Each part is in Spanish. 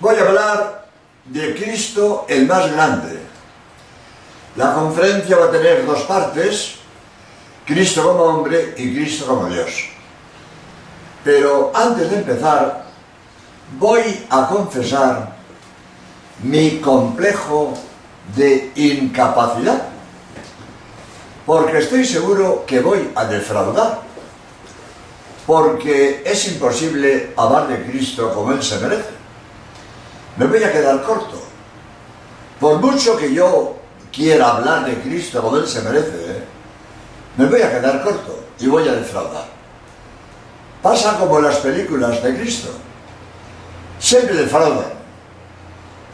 Voy a hablar de Cristo el más grande. La conferencia va a tener dos partes, Cristo como hombre y Cristo como Dios. Pero antes de empezar, voy a confesar mi complejo de incapacidad, porque estoy seguro que voy a defraudar, porque es imposible hablar de Cristo como Él se merece. Me voy a quedar corto. Por mucho que yo quiera hablar de Cristo como Él se merece, ¿eh? me voy a quedar corto y voy a defraudar. Pasa como las películas de Cristo. Siempre defraudan.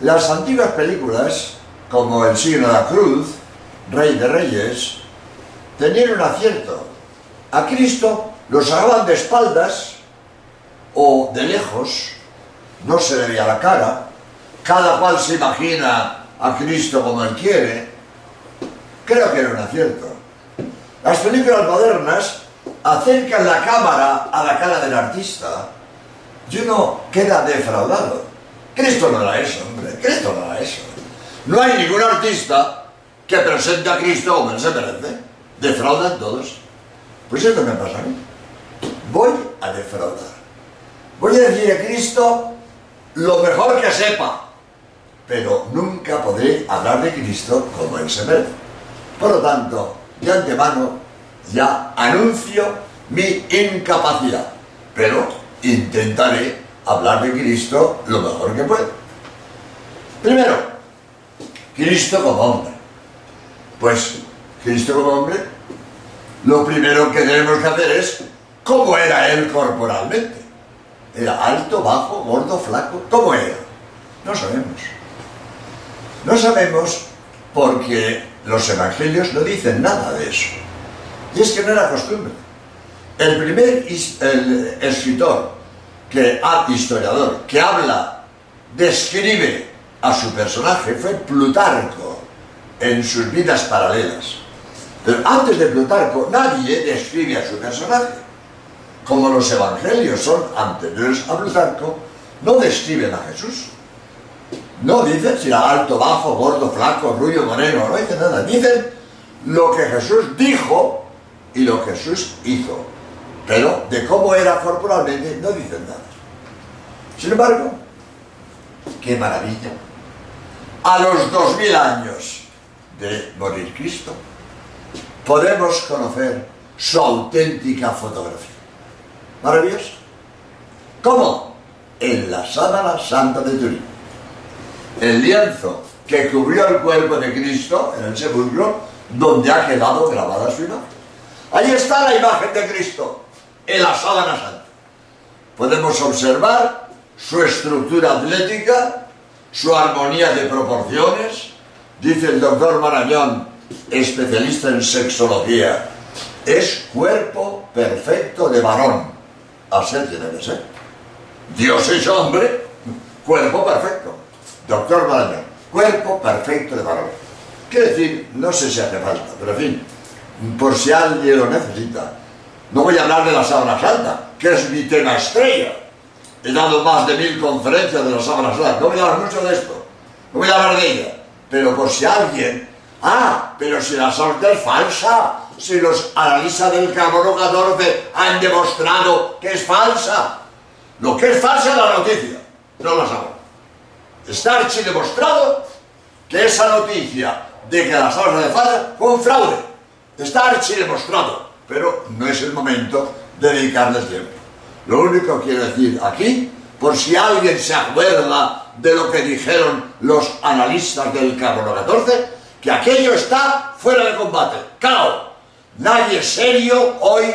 Las antiguas películas, como El signo de la cruz, Rey de Reyes, tenían un acierto. A Cristo lo sacaban de espaldas o de lejos, no se le veía la cara, cada cual se imagina a Cristo como él quiere. Creo que era un acierto. Las películas modernas acercan la cámara a la cara del artista y uno queda defraudado. Cristo no era eso, hombre. Cristo no era eso. No hay ningún artista que presente a Cristo como él se merece. Defraudan todos. Pues esto me pasa a mí. Voy a defraudar. Voy a decir a Cristo lo mejor que sepa, pero nunca podré hablar de Cristo como él se. Por lo tanto, de antemano ya anuncio mi incapacidad, pero intentaré hablar de Cristo lo mejor que puedo. Primero, Cristo como hombre. Pues Cristo como hombre, lo primero que tenemos que hacer es cómo era él corporalmente. ¿Era alto, bajo, gordo, flaco? ¿Cómo era? No sabemos. No sabemos porque los evangelios no dicen nada de eso. Y es que no era costumbre. El primer escritor, que, ah, historiador, que habla, describe a su personaje fue Plutarco en sus vidas paralelas. Pero antes de Plutarco nadie describe a su personaje. Como los evangelios son anteriores a Plutarco, no describen a Jesús. No dicen si era alto, bajo, gordo, flaco, rubio, moreno, no dicen nada. Dicen lo que Jesús dijo y lo que Jesús hizo. Pero de cómo era corporalmente no dicen nada. Sin embargo, qué maravilla. A los dos mil años de morir Cristo, podemos conocer su auténtica fotografía. Maravilloso. ¿Cómo? En la sábana santa de Turín el lienzo que cubrió el cuerpo de Cristo en el sepulcro, donde ha quedado grabada su imagen. Ahí está la imagen de Cristo, en la sábana santa. Podemos observar su estructura atlética, su armonía de proporciones. Dice el doctor Marañón, especialista en sexología, es cuerpo perfecto de varón. Así tiene que ser. Dios es hombre, cuerpo perfecto. Doctor Marañón, cuerpo perfecto de varón. Quiere decir, no sé si hace falta, pero en fin, por si alguien lo necesita. No voy a hablar de la sábana santa, que es mi tema estrella. He dado más de mil conferencias de la sábana santa. No voy a hablar mucho de esto. No voy a hablar de ella. Pero por si alguien... Ah, pero si la sábana es falsa. Si los analistas del carbono 14 han demostrado que es falsa. Lo que es falsa es la noticia, no la sábana. Está archidemostrado que esa noticia de que la sábana de falsa fue un fraude. Está archidemostrado, pero no es el momento de dedicarles tiempo. Lo único que quiero decir aquí, por si alguien se acuerda de lo que dijeron los analistas del carbono 14, que aquello está fuera de combate. ¡Cao! Nadie serio hoy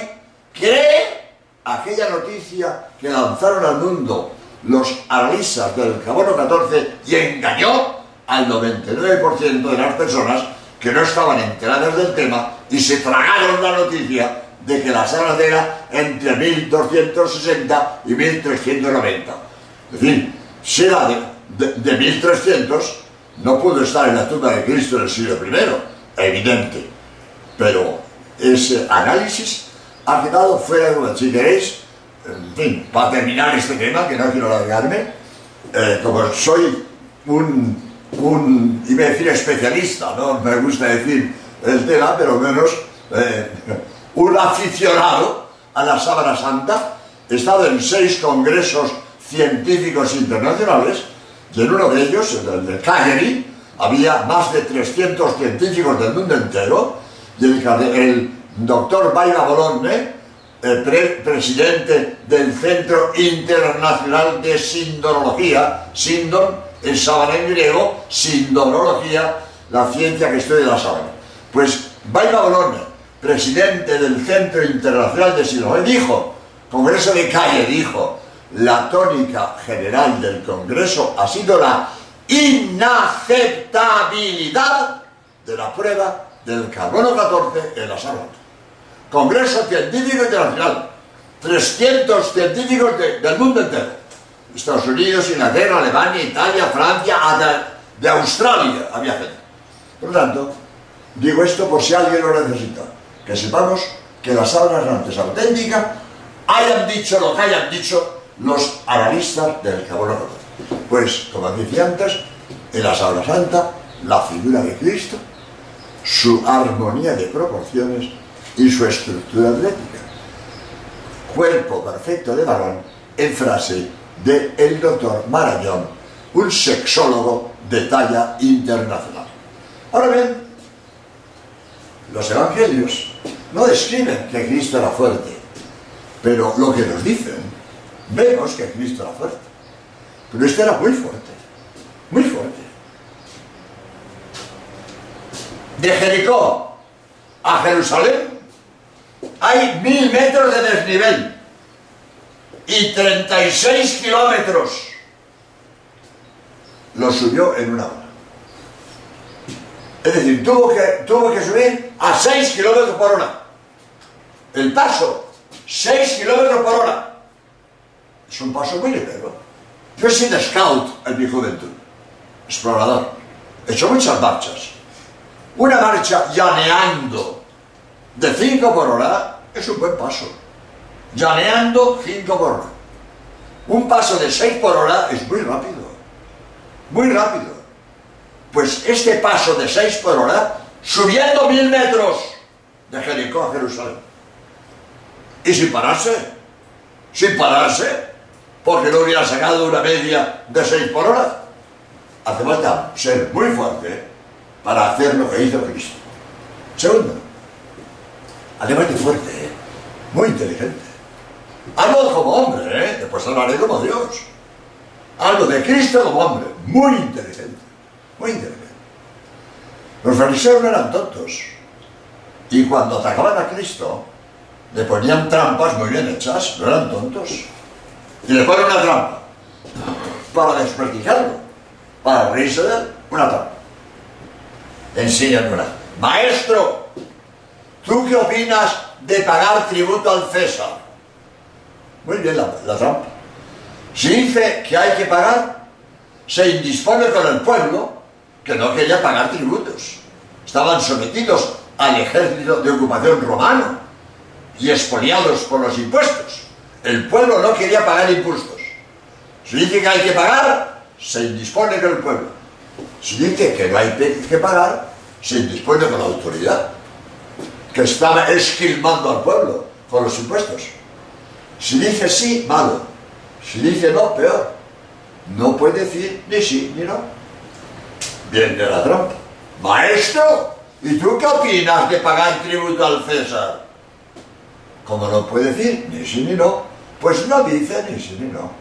cree aquella noticia que lanzaron al mundo los analistas del carbono 14 y engañó al 99% de las personas que no estaban enteradas del tema y se tragaron la noticia de que la sala era entre 1260 y 1390. Es decir, si era de, de, 1300, no pudo estar en la tumba de Cristo en el siglo I, evidente. Pero ese análisis ha quedado fuera de duda. Si queréis, en fin, para terminar este tema, que no quiero alargarme, como soy un, un, iba a decir especialista, no me gusta decir el tema, pero menos eh, un aficionado a la Sábana Santa, he estado en seis congresos científicos internacionales, y en uno de ellos, el de Cagliari, había más de 300 científicos del mundo entero, y el, doctor Baila Bolonne, el presidente del Centro Internacional de Sindonología, Sindon, en sábana en griego, sindonología, la ciencia que estudia la sábana. Pues Baila Bolonne, presidente del Centro Internacional de Sindonología, dijo, Congreso de Calle dijo, la tónica general del Congreso ha sido la inaceptabilidad de la prueba del carbono 14 en la sábana. Congreso Científico Internacional, 300 científicos del mundo entero. Estados Unidos, Inglaterra, Alemania, Italia, Francia, de Australia había gente. Por lo tanto, digo esto por si alguien lo necesita. Que sepamos que la sábana es auténtica, hayan dicho lo que hayan dicho los analistas del 14. Pues, como decía antes, en la Sábana Santa, la figura de Cristo, su armonía de proporciones y su estructura atlética. Cuerpo perfecto de varón en frase de el doctor Marañón, un sexólogo de talla internacional. Ahora bien, los evangelios no describen que Cristo era fuerte, pero lo que nos dicen, vemos que Cristo era fuerte. Pero este era muy fuerte, muy fuerte. De Jericó a Jerusalén hay mil metros de desnivel y 36 kilómetros. Lo subió en una hora. Es decir, tuvo que, tuvo que subir a 6 kilómetros por hora. El paso, 6 kilómetros por hora. Es un paso muy ligero. Yo he sido scout en mi juventud, explorador. He hecho muchas marchas. Una marcha llaneando de 5 por hora es un buen paso. Llaneando 5 por hora. Un paso de 6 por hora es muy rápido. Muy rápido. Pues este paso de 6 por hora, subiendo mil metros de Jericó a Jerusalén. Y sin pararse. Sin pararse. Porque no hubiera sacado una media de 6 por hora. Hace falta ser muy fuerte para hacer lo que hizo Cristo. Segundo, además de fuerte, ¿eh? muy inteligente. Hablo como hombre, ¿eh? después hablaré como Dios. Hablo de Cristo como hombre, muy inteligente, muy inteligente. Los fariseos no eran tontos. Y cuando atacaban a Cristo, le ponían trampas muy bien hechas, no eran tontos. Y le ponen una trampa para desprestigiarlo, para reírse de él, una trampa. Enseñan una. Maestro, ¿tú qué opinas de pagar tributo al César? Muy bien la, la trampa. Si dice que hay que pagar, se indispone con el pueblo que no quería pagar tributos. Estaban sometidos al ejército de ocupación romano y expoliados por los impuestos. El pueblo no quería pagar impuestos. Si dice que hay que pagar, se indispone con el pueblo. Si dice que no hay que pagar, se indispone con la autoridad que estaba esquilmando al pueblo con los impuestos. Si dice sí, malo. Si dice no, peor. No puede decir ni sí ni no. Viene la trampa. Maestro, ¿y tú qué opinas de pagar tributo al César? Como no puede decir ni sí ni no, pues no dice ni sí ni no.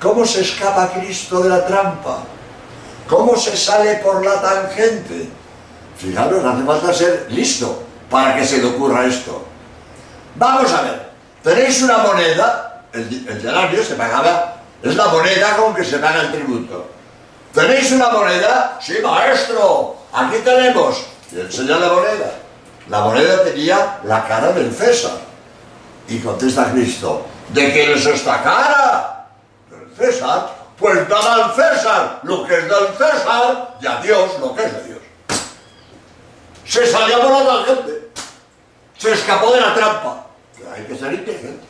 ¿Cómo se escapa Cristo de la trampa? ¿Cómo se sale por la tangente? Fijaros, hace falta ser listo para que se le ocurra esto. Vamos a ver, tenéis una moneda, el, el se pagaba, es la moneda con que se paga el tributo. ¿Tenéis una moneda? Sí, maestro, aquí tenemos. Y enseña la moneda. La moneda tenía la cara del César. Y contesta Cristo, ¿de quién es esta cara? Del César. Pues dame al César lo que es del César y a Dios lo que es de Dios. Se salió por la gente. Se escapó de la trampa. hay que ser inteligente.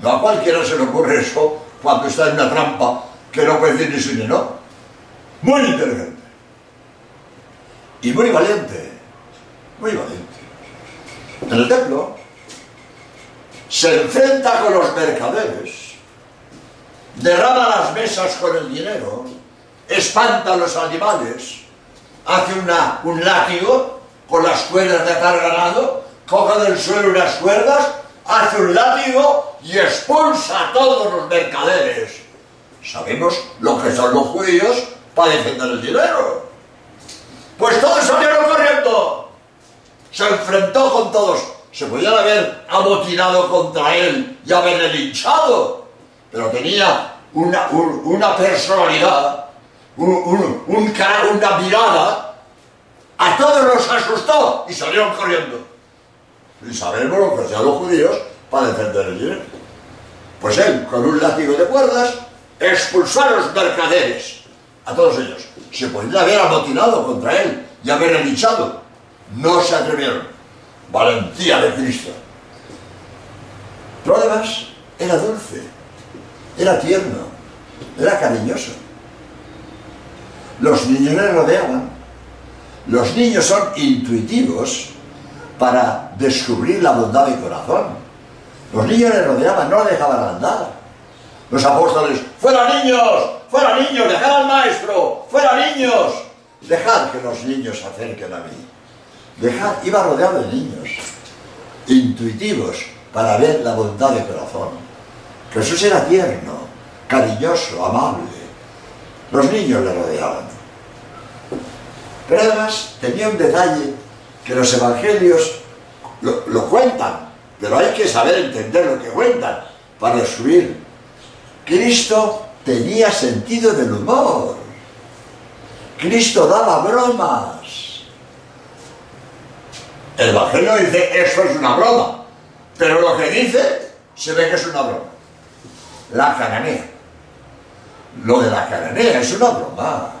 No a cualquiera se le ocurre eso cuando está en una trampa que no puede decir ni sí ni no. Muy inteligente. Y muy valiente. Muy valiente. En el templo se enfrenta con los mercaderes, derrama las mesas con el dinero, espanta a los animales, hace una, un látigo con las cuerdas de atar ganado, coge del suelo unas cuerdas, hace un látigo y expulsa a todos los mercaderes. Sabemos lo que son los judíos para defender el dinero. Pues todos salieron corriendo. Se enfrentó con todos. Se podían haber amotinado contra él y haberle linchado. Pero tenía una, una personalidad, un, una mirada. A todos los asustó y salieron corriendo. Y sabemos lo que hacían los judíos para defender el dinero. Pues él, con un látigo de cuerdas, expulsó a los mercaderes, a todos ellos. Se podían haber amotinado contra él y haber linchado. No se atrevieron. Valentía de Cristo. Pero además era dulce, era tierno, era cariñoso. Los niños le rodeaban. Los niños son intuitivos para descubrir la bondad de corazón. Los niños le rodeaban, no le dejaban andar. Los apóstoles, fuera niños, fuera niños, dejad al maestro, fuera niños. Dejad que los niños se acerquen a mí. Dejad, iba rodeado de niños, intuitivos para ver la bondad de corazón. Jesús era tierno, cariñoso, amable. Los niños le rodeaban. Pero además tenía un detalle que los evangelios lo, cuentan, pero hay que saber entender lo que cuentan para subir Cristo tenía sentido del humor. Cristo daba bromas. El Evangelio dice, eso es una broma. Pero lo que dice, se ve que es una broma. La cananea. Lo de la cananea es una broma.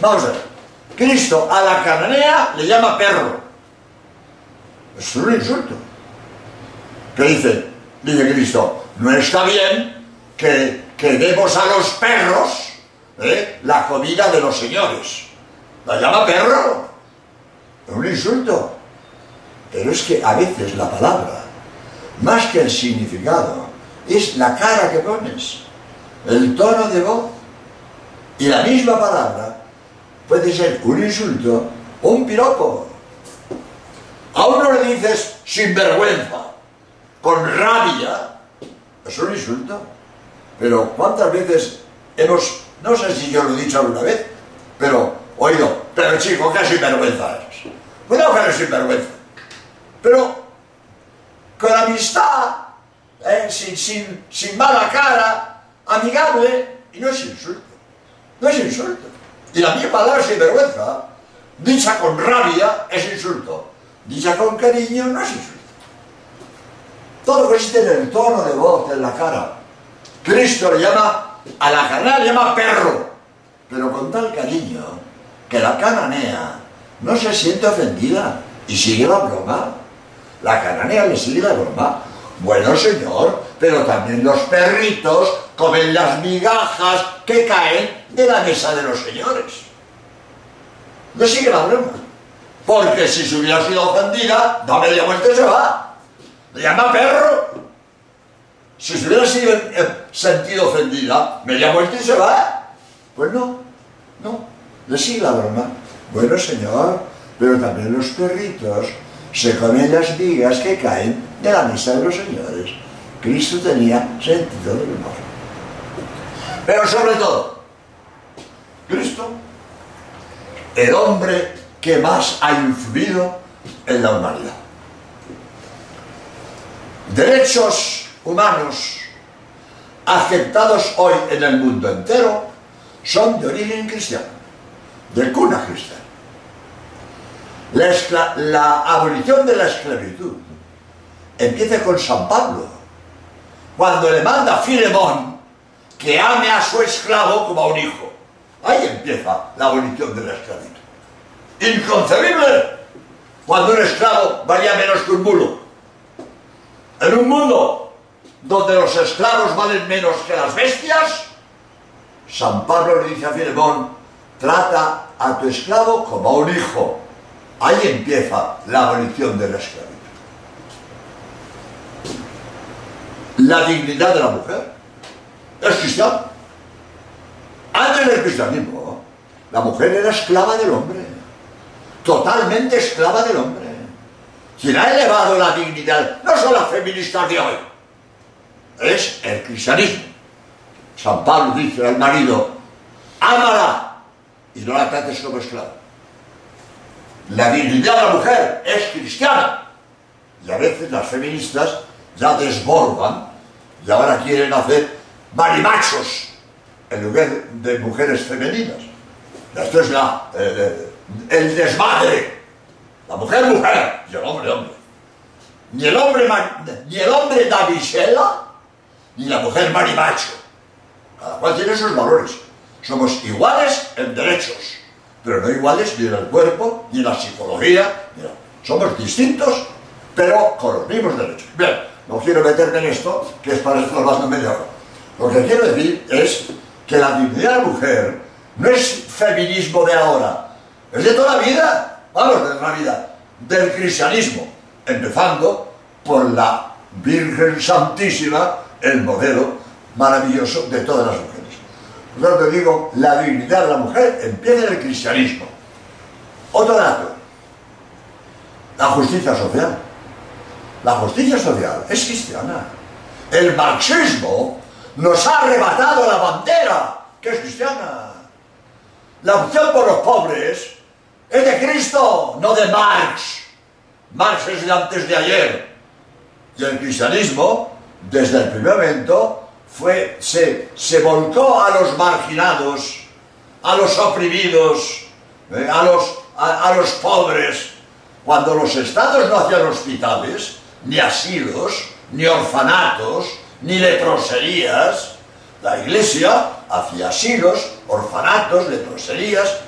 Vamos a ver. Cristo a la cananea le llama perro. Es un insulto. ¿Qué dice? Dice Cristo, no está bien que, demos a los perros ¿eh? la comida de los señores. La llama perro. Es un insulto. Pero es que a veces la palabra, más que el significado, es la cara que pones, el tono de voz. Y la misma palabra puede ser un insulto o un piropo. A uno le dices sin vergüenza, con rabia, es un insulto. Pero ¿cuántas veces hemos, no sé si yo lo he dicho alguna vez, pero oído, pero chico, qué sinvergüenza eres. Cuidado que eres sinvergüenza. Pero con amistad, eh, sin, sin, sin mala cara, amigable, y no es insulto. No es insulto. Y la misma palabra sinvergüenza, dicha con rabia, es insulto. Dicha con cariño, no es insulto. Todo consiste en el tono de voz, en la cara. Cristo le llama, a la cananea le llama perro, pero con tal cariño que la cananea no se siente ofendida y sigue la broma. La cananea le sigue la broma. Bueno, señor, pero también los perritos comen las migajas que caen de la mesa de los señores. Le sigue la broma. Porque si se hubiera sido ofendida, da media y se va. Le llama perro. Si se hubiera sido, eh, sentido ofendida, me llamo el y se va. Pues no, no, le sigue la broma. Bueno, señor, pero también los perritos se comen las vigas que caen de la mesa de los señores. Cristo tenía sentido del humor. Pero sobre todo, Cristo, el hombre que más ha influido en la humanidad. Derechos humanos aceptados hoy en el mundo entero son de origen cristiano, de cuna cristiana. La, abolición de la esclavitud empieza con San Pablo, cuando le manda a Filemón que ame a su esclavo como a un hijo. Ahí empieza la abolición de la esclavitud. Inconcebible cuando un esclavo valía menos que un mulo. En un mundo donde los esclavos valen menos que las bestias, San Pablo le dice a Filemón, trata a tu esclavo como a un hijo. Ahí empieza la abolición de la esclavitud. La dignidad de la mujer es cristiana. Antes del cristianismo, la mujer era esclava del hombre, totalmente esclava del hombre. Quien ha elevado la dignidad, no son las feministas de hoy, es el cristianismo. San Pablo dice al marido, ámala y no la trates como esclava. La dignidad de la mujer es cristiana. Y a veces las feministas ya desbordan y ahora quieren hacer marimachos en lugar de mujeres femeninas. Esto es la, el desmadre. La mujer, mujer, y el hombre, hombre. Ni el hombre, ni el hombre Davisela, ni la mujer marimacho. Cada cual tiene sus valores. Somos iguales en derechos, pero no iguales ni en el cuerpo, ni en la psicología. Somos distintos, pero con los mismos derechos. Bien, no quiero meterme en esto, que es para más de media hora. Lo que quiero decir es que la dignidad de la mujer no es feminismo de ahora, es de toda la vida, vamos, de la vida, del cristianismo, empezando por la Virgen Santísima, el modelo maravilloso de todas las mujeres. Por lo tanto, digo, la dignidad de la mujer empieza en el cristianismo. Otro dato, la justicia social. La justicia social es cristiana. El marxismo nos ha arrebatado la bandera, que es cristiana. La opción por los pobres es de Cristo, no de Marx. Marx es de antes de ayer. Y el cristianismo, desde el primer momento, fue, se, se volcó a los marginados, a los oprimidos, eh, a, los, a, a los pobres. Cuando los estados no hacían hospitales, ni asilos, ni orfanatos, ni leproserías. La iglesia hacía asilos, orfanatos, leproserías.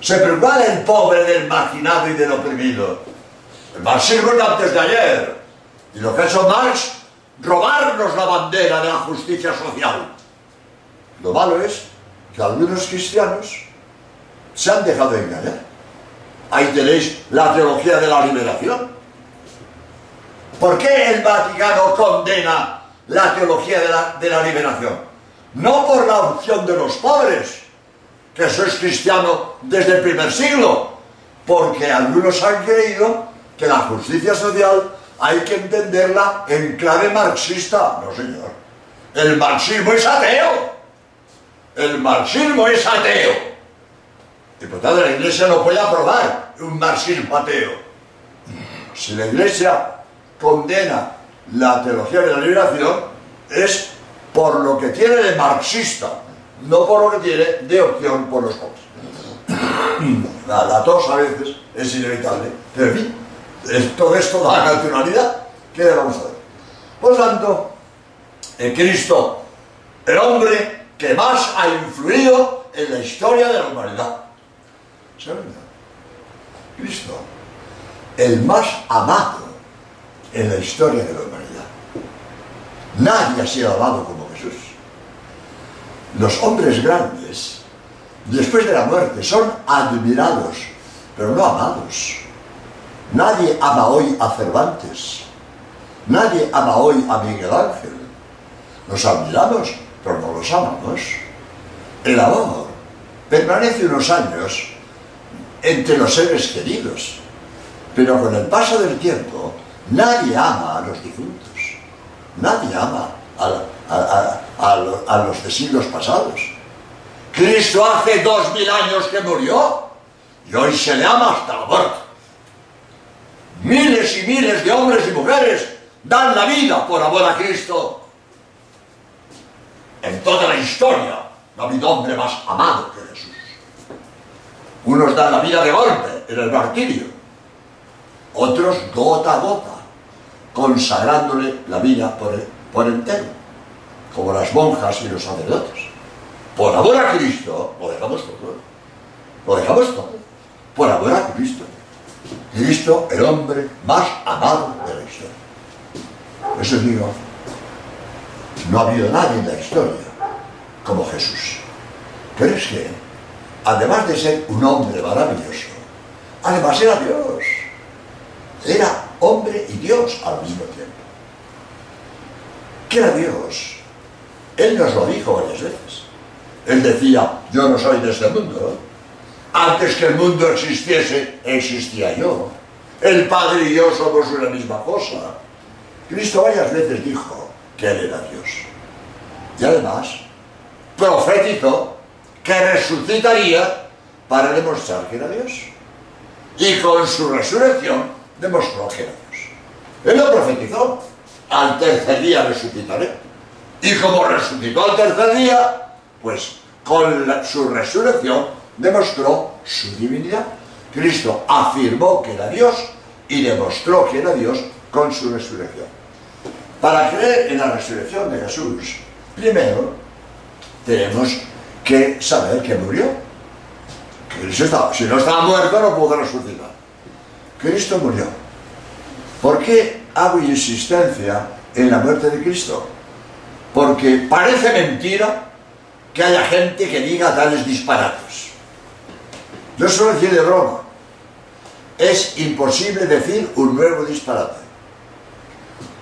Se preocupaba del pobre, del marginado y del oprimido. El marxismo es antes de ayer. Y lo que ha hecho Marx, robarnos la bandera de la justicia social. Lo malo es que algunos cristianos se han dejado engañar. Ahí tenéis la teología de la liberación. ¿Por qué el Vaticano condena la teología de la, liberación? No por la opción de los pobres, que eso es cristiano desde el primer siglo, porque algunos han creído que la justicia social hay que entenderla en clave marxista. No, señor. El marxismo es ateo. El marxismo es ateo. Y por tanto la Iglesia no puede aprobar un marxismo ateo. Si la Iglesia condena la teología de la liberación, es por lo que tiene de marxista, no por lo que tiene de opción por los pobres. La, la tos a veces es inevitable, pero en fin, es- todo esto da naturalidad. ¿Qué le vamos a ver? Por tanto, en Cristo, el hombre que más ha influido en la historia de la humanidad. ¿Saben? Cristo, el más amado en la historia de la humanidad. Nadie ha sido amado como Jesús. Los hombres grandes, después de la muerte, son admirados, pero no amados. Nadie ama hoy a Cervantes. Nadie ama hoy a Miguel Ángel. Los admiramos, pero no los amamos. El amor permanece unos años entre los seres queridos, pero con el paso del tiempo nadie ama a los difuntos. Nadie ama a, a- a- a lo- a los de siglos pasados. Cristo hace dos mil años que murió y hoy se le ama hasta la muerte. Miles y miles de hombres y mujeres dan la vida por amor a Cristo. En toda la historia no ha habido hombre más amado que Jesús. Unos dan la vida de golpe en el martirio, otros gota a gota, consagrándole la vida por, por entero, como las monjas y los sacerdotes. Por amor a Cristo lo dejamos todo. Lo dejamos todo. Por amor a Cristo. Cristo, el hombre más amado de la historia. Eso digo, no ha habido nadie en la historia como Jesús. Pero es que, además de ser un hombre maravilloso, además era Dios. Era hombre Dios al mismo tiempo. ¿Qué era Dios? Él nos lo dijo varias veces. Él decía, yo no soy de este mundo. Antes que el mundo existiese, existía yo. El Padre y yo somos una misma cosa. Cristo varias veces dijo que Él era Dios. Y además, profetizó que resucitaría para demostrar que era Dios. Y con su resurrección demostró que era Dios. Él lo profetizó. Al tercer día resucitaré. Y como resucitó al tercer día, pues con su resurrección demostró su divinidad. Cristo afirmó que era Dios y demostró que era Dios con su resurrección. Para creer en la resurrección de Jesús, primero tenemos que saber que murió. Si no estaba muerto no pudo resucitar. Cristo murió. ¿Por qué hago insistencia en la muerte de Cristo? Porque parece mentira que haya gente que diga tales disparates. Yo suelo decir de broma, es imposible decir un nuevo disparate.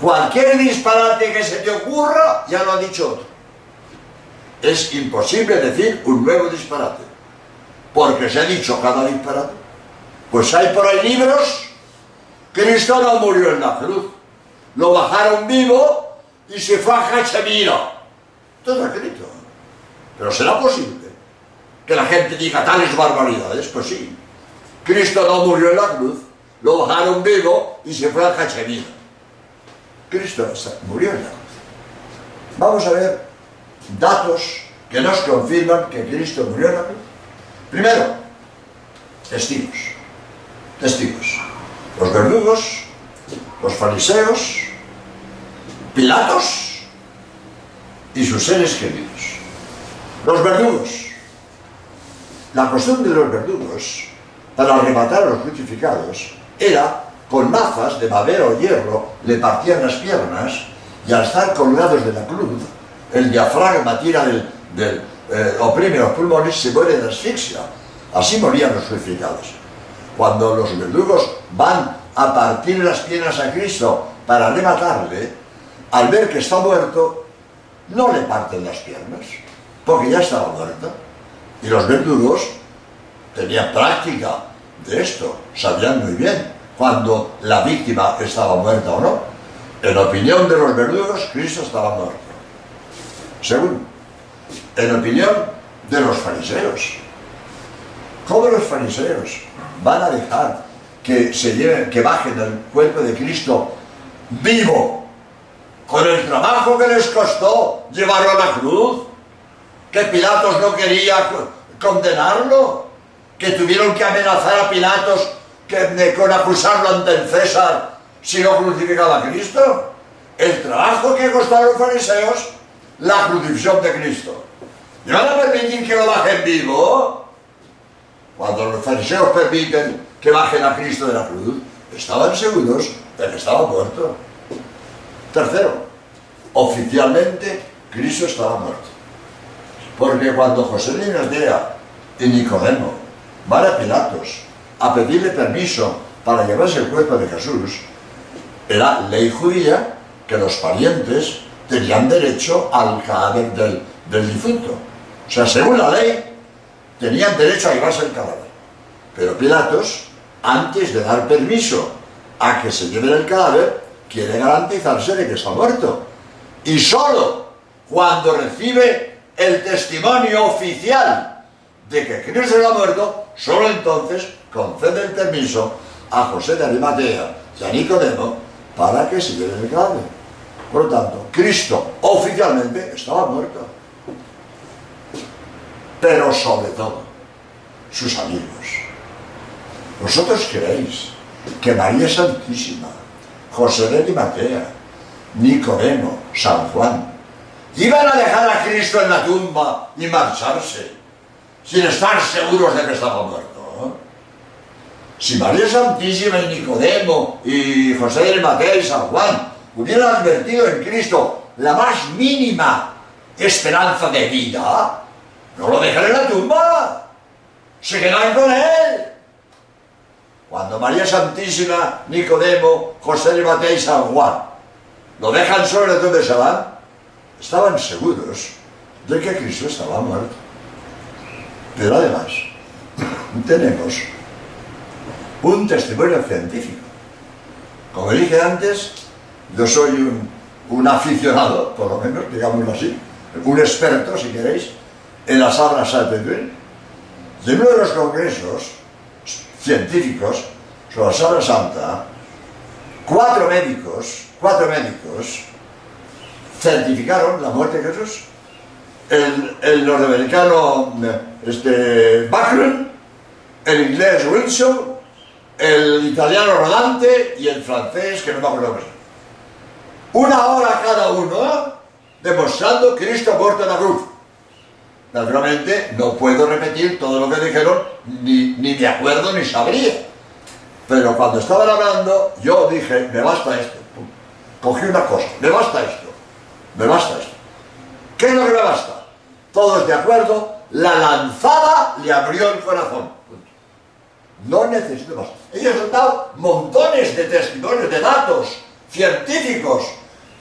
Cualquier disparate que se te ocurra, ya lo ha dicho otro. Es imposible decir un nuevo disparate, porque se ha dicho cada disparate. Pues hay por ahí libros, Cristo no murió en la cruz, lo bajaron vivo y se fue a Hachemira. Todo escrito. Pero será posible que la gente diga tales barbaridades. Pues sí. Cristo no murió en la cruz, lo bajaron vivo y se fue a Hachemira. Cristo murió en la cruz. Vamos a ver datos que nos confirman que Cristo murió en la cruz. Primero, testigos. Testigos. Los verdugos, los fariseos, Pilatos y sus seres queridos. Los verdugos. La costumbre de los verdugos para arrebatar a los crucificados era con mazas de madera o hierro le partían las piernas y al estar colgados de la cruz el diafragma tira del, eh, oprime los pulmones se muere de asfixia así morían los crucificados cuando los verdugos van a partir las piernas a Cristo para arrebatarle al ver que está muerto no le parten las piernas porque ya estaba muerta. Y los verdugos tenían práctica de esto, sabían muy bien cuando la víctima estaba muerta o no. En opinión de los verdugos, Cristo estaba muerto. Segundo, en opinión de los fariseos. ¿Cómo los fariseos van a dejar que, se lleven, que bajen el cuerpo de Cristo vivo, con el trabajo que les costó llevarlo a la cruz? que Pilatos no quería condenarlo, que tuvieron que amenazar a Pilatos que, con acusarlo ante el César si no crucificaba a Cristo. El trabajo que costaron los fariseos, la crucifixión de Cristo. ¿Y van a permitir que lo bajen vivo? Cuando los fariseos permiten que bajen a Cristo de la cruz, estaban seguros de que estaba muerto. Tercero, oficialmente Cristo estaba muerto. Porque cuando José de Inasdea y Nicodemo van a Pilatos a pedirle permiso para llevarse el cuerpo de Jesús, era ley judía que los parientes tenían derecho al cadáver del, del difunto. O sea, según la ley, tenían derecho a llevarse el cadáver. Pero Pilatos, antes de dar permiso a que se lleven el cadáver, quiere garantizarse de que está muerto. Y solo cuando recibe el testimonio oficial de que Cristo ha muerto, solo entonces concede el permiso a José de Arimatea y a Nicodemo para que se lleven el cadáver. Por lo tanto, Cristo oficialmente estaba muerto. Pero sobre todo, sus amigos. ¿Vosotros creéis que María Santísima, José de Arimatea, Nicodemo, San Juan, iban a dejar a Cristo en la tumba y marcharse, sin estar seguros de que estaba muerto. Si María Santísima y Nicodemo y José de Mateo y San Juan hubieran advertido en Cristo la más mínima esperanza de vida, No lo dejan en la tumba. Se quedan con él. Cuando María Santísima, Nicodemo, José de Mateo y San Juan lo dejan sobre la tumba de van, estaban seguros de que Cristo estaba muerto. Pero además, tenemos un testimonio científico. Como dije antes, yo soy un, un aficionado, por lo menos, digámoslo así, un experto, si queréis, en la Sabra Sainte de uno de los congresos científicos sobre la Sabra Santa, cuatro médicos, cuatro médicos, certificaron la muerte de Jesús. El, el norteamericano este, Backlund, el inglés Wilson, el italiano Rodante y el francés, que no me acuerdo Una hora cada uno demostrando que Cristo muerto en la cruz. Naturalmente, no puedo repetir todo lo que dijeron, ni, ni me acuerdo ni sabría. Pero cuando estaban hablando, yo dije, me basta esto. Cogí una cosa, me basta esto, me basta esto. ¿Qué es lo que me basta? Todos de acuerdo, la lanzada le abrió el corazón. No necesito más. Ellos han dado montones de testimonios, de datos científicos.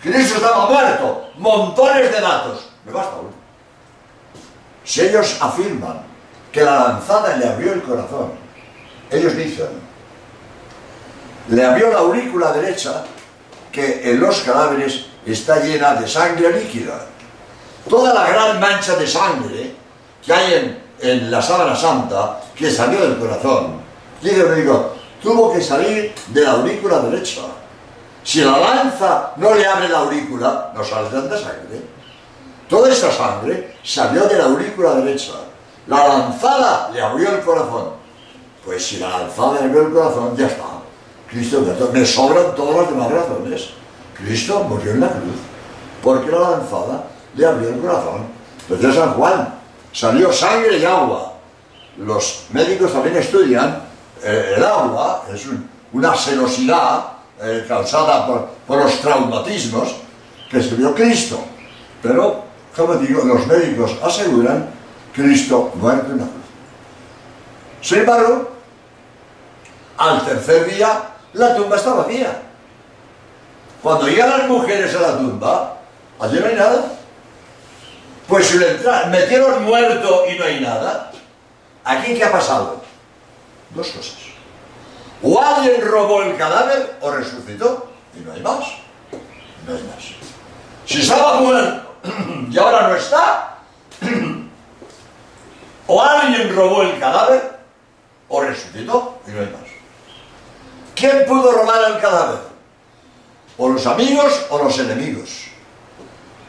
Cristo estaba muerto. Montones de datos. Me basta uno. Si ellos afirman que la lanzada le abrió el corazón, ellos dicen, le abrió la aurícula derecha que en los cadáveres está llena de sangre líquida. Toda la gran mancha de sangre que hay en, la sábana santa, que salió del corazón, dice el médico, tuvo que salir de la aurícula derecha. Si la lanza no le abre la aurícula, no sale tanta sangre. Toda esa sangre salió de la aurícula derecha. La lanzada le abrió el corazón. Pues si la lanzada le abrió el corazón, ya está. Cristo, me sobran todas las demás razones. Cristo murió en la cruz, porque la lanzada le abrió el corazón. Entonces San Juan salió sangre y agua. Los médicos también estudian eh, el agua, es una serosidad eh, causada por, por, los traumatismos que escribió Cristo. Pero como digo, los médicos aseguran Cristo muerto en la cruz. Sin embargo, al tercer día, la tumba está vacía. Cuando llegan las mujeres a la tumba, allí no hay nada. Pues si le metieron muerto y no hay nada, ¿aquí qué ha pasado? Dos cosas. O alguien robó el cadáver o resucitó y no hay más. No hay más. Si estaba muerto y ahora no está, o alguien robó el cadáver, o resucitó y no hay más. ¿Quién pudo robar el cadáver? O los amigos o los enemigos.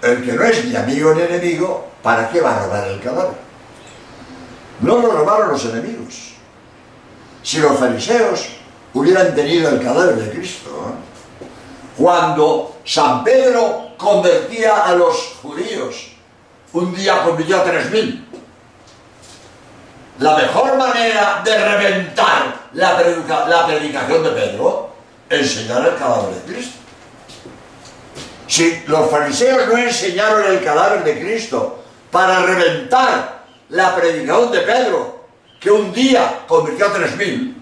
El que no es ni amigo ni enemigo, ¿para qué va a robar el cadáver? No lo robaron los enemigos. Si los fariseos hubieran tenido el cadáver de Cristo, cuando San Pedro convertía a los judíos. Un día convirtió a tres mil. La mejor manera de reventar la, predicación de Pedro, enseñar el cadáver de Cristo. Si los fariseos no enseñaron el cadáver de Cristo para reventar la predicación de Pedro, que un día convirtió a tres mil,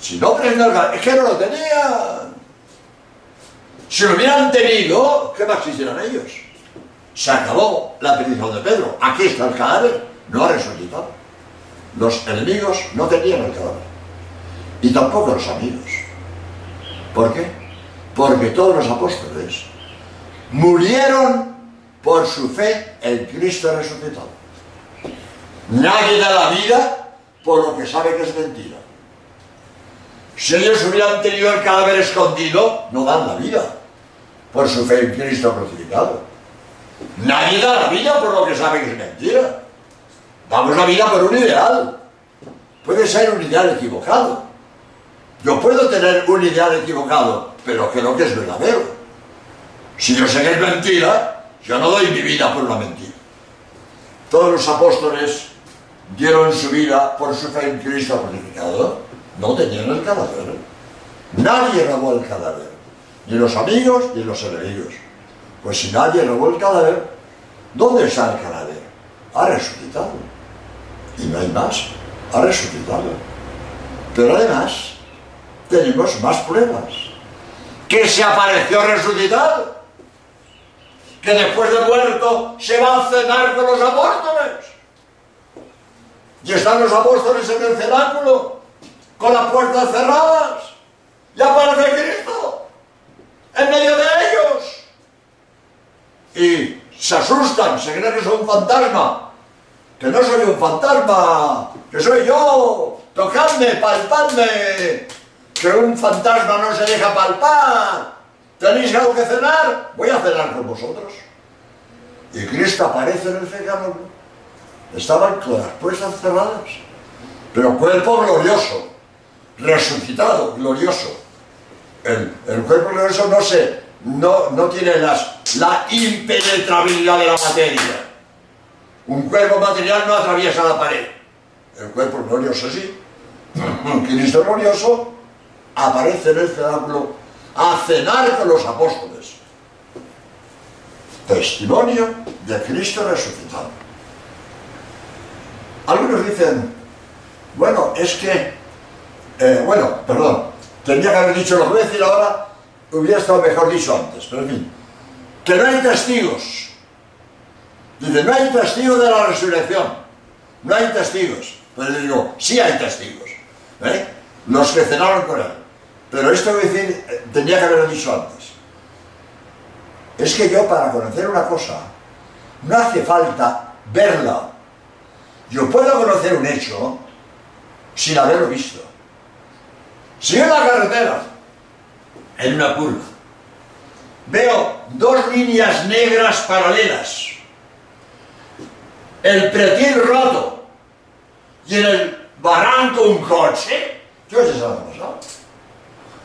si no es que no lo tenían. Si lo hubieran tenido, ¿qué más quisieran ellos? Se acabó la petición de Pedro. Aquí está el cadáver, no ha resucitado. Los enemigos no tenían el cadáver. Y tampoco los amigos. ¿Por qué? Porque todos los apóstoles murieron por su fe en Cristo resucitado. Nadie da la vida por lo que sabe que es mentira. Si ellos hubieran tenido el cadáver escondido, no dan la vida por su fe en Cristo crucificado. Nadie da la vida por lo que sabe que es mentira. Damos la vida por un ideal. Puede ser un ideal equivocado. Yo puedo tener un ideal equivocado, pero creo que es verdadero. Si yo sé que es mentira, yo no doy mi vida por una mentira. Todos los apóstoles dieron su vida por su fe en Cristo crucificado. No tenían el cadáver. Nadie robó el cadáver ni los amigos ni los enemigos. Pues si nadie robó el cadáver, ¿dónde está el cadáver? ha resucitado. Y no hay más, ha resucitado. Pero además, tenemos más pruebas. Que se apareció resucitado. Que después de muerto se va a cenar con los apóstoles. Y están los apóstoles en el cenáculo, con las puertas cerradas. Y aparece Cristo en medio de ellos. Y se asustan, se creen que soy un fantasma. Que no soy un fantasma, que soy yo. Tocadme, palpadme. Que un fantasma no se deja palpar. ¿Tenéis algo que cenar? Voy a cenar con vosotros. Y Cristo aparece en el cenáculo estaban con las puertas cerradas, pero cuerpo glorioso, resucitado, glorioso. El, cuerpo glorioso no se, no, no tiene la impenetrabilidad de la materia. Un cuerpo material no atraviesa la pared. El cuerpo glorioso sí. Cristo glorioso aparece en el cenáculo a cenar con los apóstoles. Testimonio de Cristo resucitado. Algunos dicen, bueno, es que, eh, bueno, perdón, tenía que haber dicho lo que voy a decir ahora, hubiera estado mejor dicho antes, pero en fin, que no hay testigos. Dice, no hay testigos de la resurrección, no hay testigos. Pero le digo, sí hay testigos, ¿eh? los que cenaron con él. Pero esto voy a decir, eh, tenía que haberlo dicho antes. Es que yo para conocer una cosa, no hace falta verla yo puedo conocer un hecho sin haberlo visto. Si en la carretera, en una curva, veo dos líneas negras paralelas, el pretil roto y en el barranco un coche, sé lo que pasó.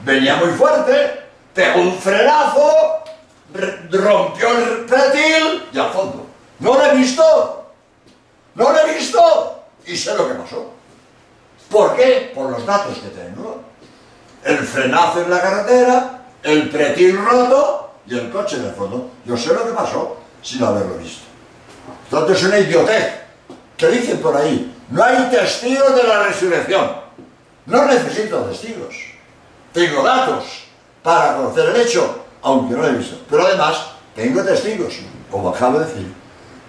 Venía muy fuerte, pegó un frenazo, rompió el pretil y al fondo. No lo he visto, no lo he visto y sé lo que pasó. ¿Por qué? Por los datos que tengo. El frenazo en la carretera, el pretil roto y el coche de fondo. Yo sé lo que pasó sin haberlo visto. Entonces es una idiotez. que dicen por ahí? No hay testigos de la resurrección. No necesito testigos. Tengo datos para conocer el hecho, aunque no lo he visto. Pero además, tengo testigos, como acabo de decir,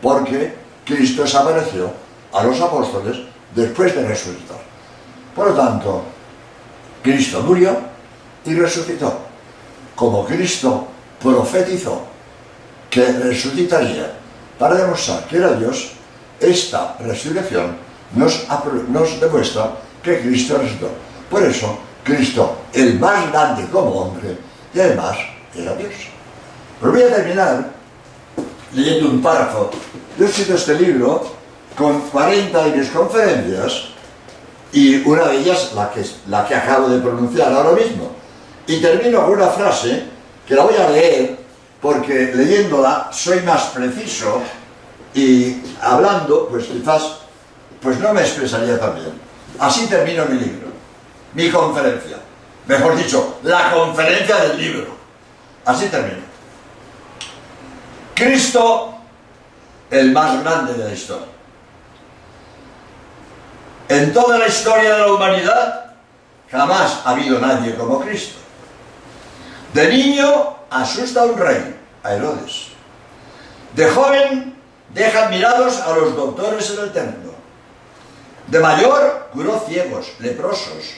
porque Cristo se apareció a los apóstoles después de resucitar. Por lo tanto, Cristo murió y resucitó. Como Cristo profetizó que resucitaría para demostrar que era Dios, esta resurrección nos, nos demuestra que Cristo resucitó. Por eso, Cristo, el más grande como hombre, y además era Dios. Pero voy a terminar leyendo un párrafo yo he escrito este libro con 40 conferencias y una de ellas la que, la que acabo de pronunciar ahora mismo. Y termino con una frase que la voy a leer porque leyéndola soy más preciso y hablando, pues quizás pues no me expresaría tan bien. Así termino mi libro, mi conferencia. Mejor dicho, la conferencia del libro. Así termino. Cristo el más grande de la historia. En toda la historia de la humanidad jamás ha habido nadie como Cristo. De niño asusta a un rey, a Herodes. De joven deja admirados a los doctores en el templo. De mayor curó ciegos, leprosos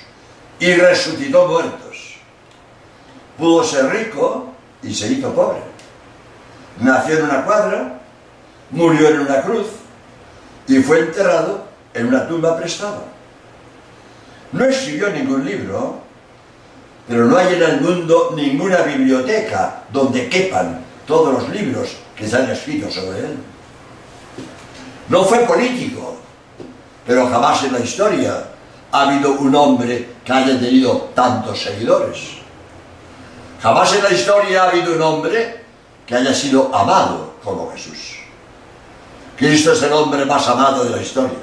y resucitó muertos. Pudo ser rico y se hizo pobre. Nació en una cuadra murió en una cruz y fue enterrado en una tumba prestada. No escribió ningún libro, pero no hay en el mundo ninguna biblioteca donde quepan todos los libros que se han escrito sobre él. No fue político, pero jamás en la historia ha habido un hombre que haya tenido tantos seguidores. Jamás en la historia ha habido un hombre que haya sido amado como Jesús. Cristo es el hombre más amado de la historia.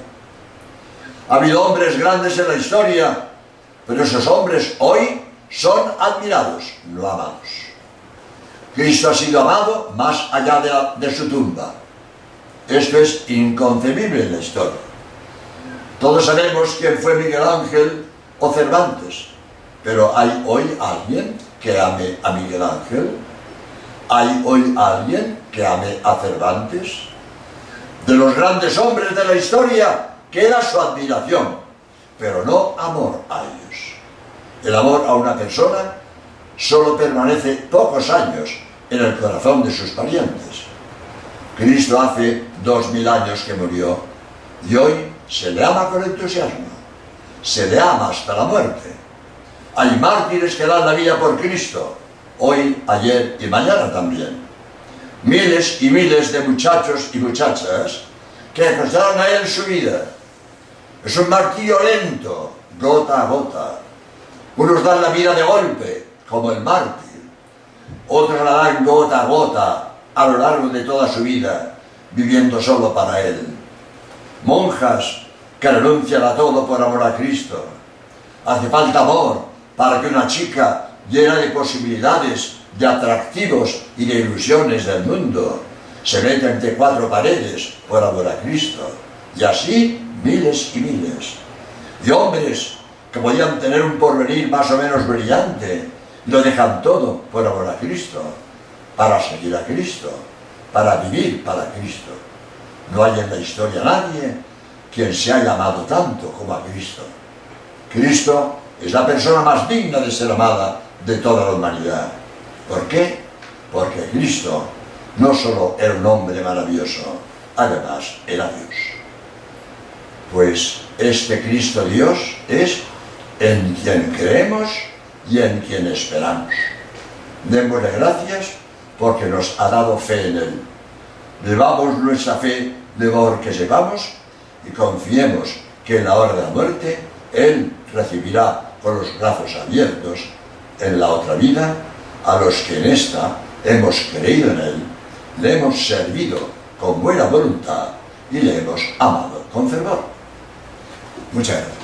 Ha habido hombres grandes en la historia, pero esos hombres hoy son admirados, no amados. Cristo ha sido amado más allá de, su tumba. Esto es inconcebible en la historia. Todos sabemos quién fue Miguel Ángel o Cervantes, pero ¿hay hoy alguien que ame a Miguel Ángel? ¿Hay hoy alguien que ame a Cervantes? De los grandes hombres de la historia queda su admiración, pero no amor a ellos. El amor a una persona solo permanece pocos años en el corazón de sus parientes. Cristo hace dos mil años que murió y hoy se le ama con entusiasmo, se le ama hasta la muerte. Hay mártires que dan la vida por Cristo, hoy, ayer y mañana también. Miles y miles de muchachos y muchachas que acostaron a él su vida. Es un martirio lento, gota a gota. Unos dan la vida de golpe, como el mártir. Otros la dan gota a gota a lo largo de toda su vida, viviendo solo para Él. Monjas que renuncian a todo por amor a Cristo. Hace falta amor para que una chica llena de posibilidades, de atractivos y de ilusiones del mundo se meta entre cuatro paredes por amor a Cristo. Y así miles y miles. Y hombres que podían tener un porvenir más o menos brillante, lo dejan todo por amor a Cristo, para seguir a Cristo, para vivir para Cristo. No hay en la historia nadie quien se haya amado tanto como a Cristo. Cristo es la persona más digna de ser amada de toda la humanidad. ¿Por qué? Porque Cristo no solo era un hombre maravilloso, además era Dios. Pues este Cristo Dios es en quien creemos y en quien esperamos. Démosle gracias porque nos ha dado fe en Él. Vivamos nuestra fe de amor que sepamos y confiemos que en la hora de la muerte Él recibirá con los brazos abiertos en la otra vida a los que en esta hemos creído en Él, le hemos servido con buena voluntad y le hemos amado con fervor. Muchas gracias.